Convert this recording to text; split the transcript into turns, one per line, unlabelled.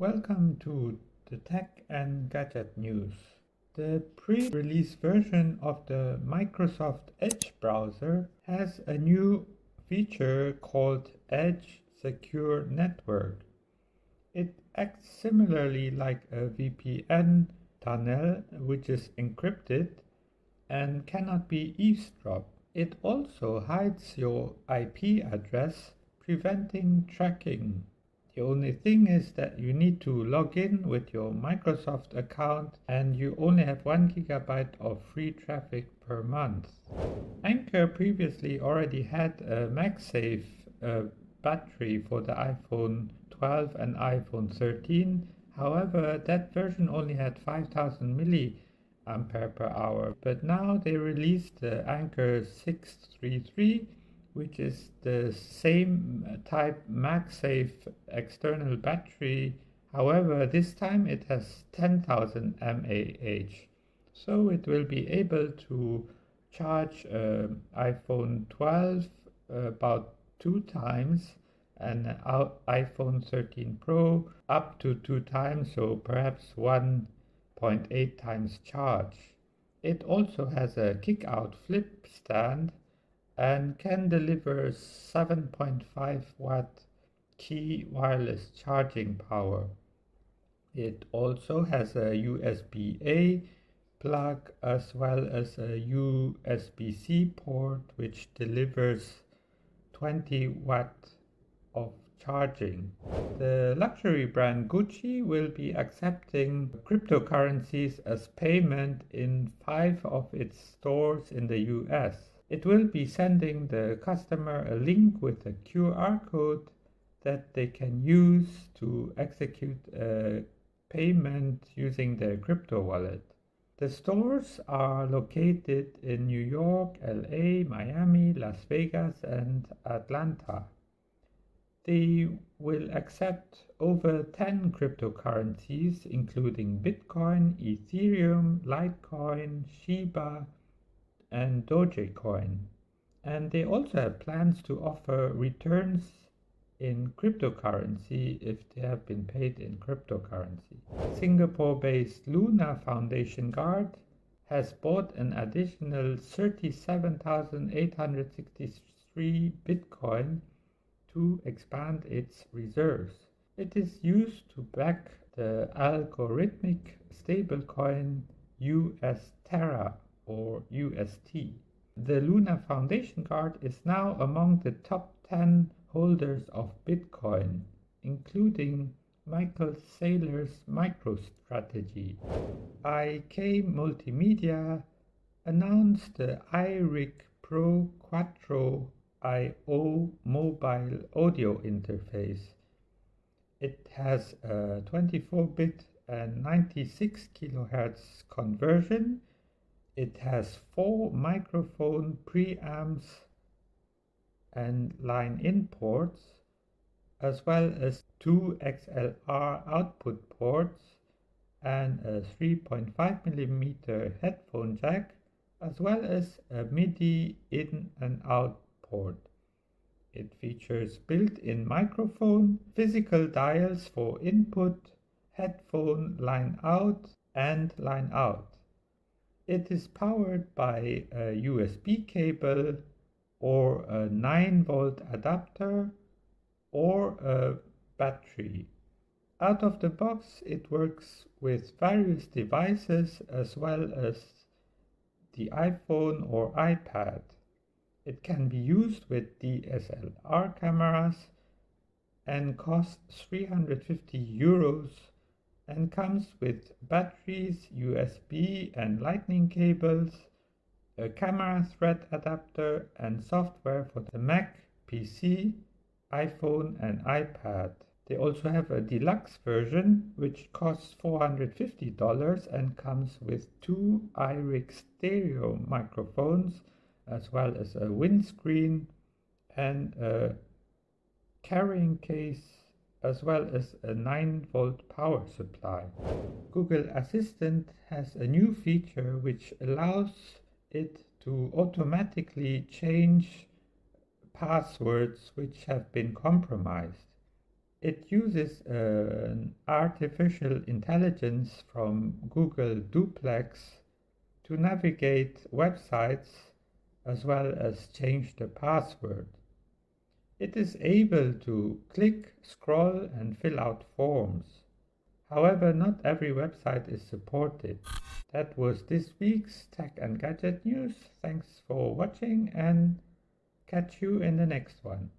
Welcome to the Tech and Gadget News. The pre release version of the Microsoft Edge browser has a new feature called Edge Secure Network. It acts similarly like a VPN tunnel, which is encrypted and cannot be eavesdropped. It also hides your IP address, preventing tracking. The only thing is that you need to log in with your Microsoft account and you only have 1 gigabyte of free traffic per month. Anker previously already had a MagSafe uh, battery for the iPhone 12 and iPhone 13. However, that version only had 5000 milliampere per hour. But now they released the Anker 633 which is the same type MagSafe external battery. However, this time it has 10,000 mAh. So it will be able to charge uh, iPhone 12 uh, about two times and iPhone 13 Pro up to two times, so perhaps 1.8 times charge. It also has a kick out flip stand and can deliver 7.5 watt Qi wireless charging power. It also has a USB-A plug as well as a USB-C port which delivers 20 watt of charging. The luxury brand Gucci will be accepting cryptocurrencies as payment in five of its stores in the US. It will be sending the customer a link with a QR code that they can use to execute a payment using their crypto wallet. The stores are located in New York, LA, Miami, Las Vegas, and Atlanta. They will accept over 10 cryptocurrencies, including Bitcoin, Ethereum, Litecoin, Shiba, and Dogecoin. And they also have plans to offer returns in cryptocurrency if they have been paid in cryptocurrency. Singapore based Luna Foundation Guard has bought an additional 37,863 Bitcoin to expand its reserves. It is used to back the algorithmic stablecoin US Terra or UST. The Luna Foundation Guard is now among the top 10 holders of Bitcoin, including Michael Saylor's MicroStrategy. IK Multimedia announced the iRig Pro Quattro IO mobile audio interface. It has a 24 bit and 96 kHz conversion it has four microphone preamps and line in ports, as well as two XLR output ports and a 3.5mm headphone jack, as well as a MIDI in and out port. It features built-in microphone, physical dials for input, headphone line out and line out. It is powered by a USB cable or a 9 volt adapter or a battery. Out of the box, it works with various devices as well as the iPhone or iPad. It can be used with DSLR cameras and costs 350 euros and comes with batteries, USB and lightning cables, a camera thread adapter and software for the Mac, PC, iPhone and iPad. They also have a deluxe version which costs $450 and comes with two iRig stereo microphones as well as a windscreen and a carrying case as well as a 9 volt power supply. Google Assistant has a new feature which allows it to automatically change passwords which have been compromised. It uses an artificial intelligence from Google Duplex to navigate websites as well as change the password. It is able to click, scroll and fill out forms. However, not every website is supported. That was this week's Tech and Gadget News. Thanks for watching and catch you in the next one.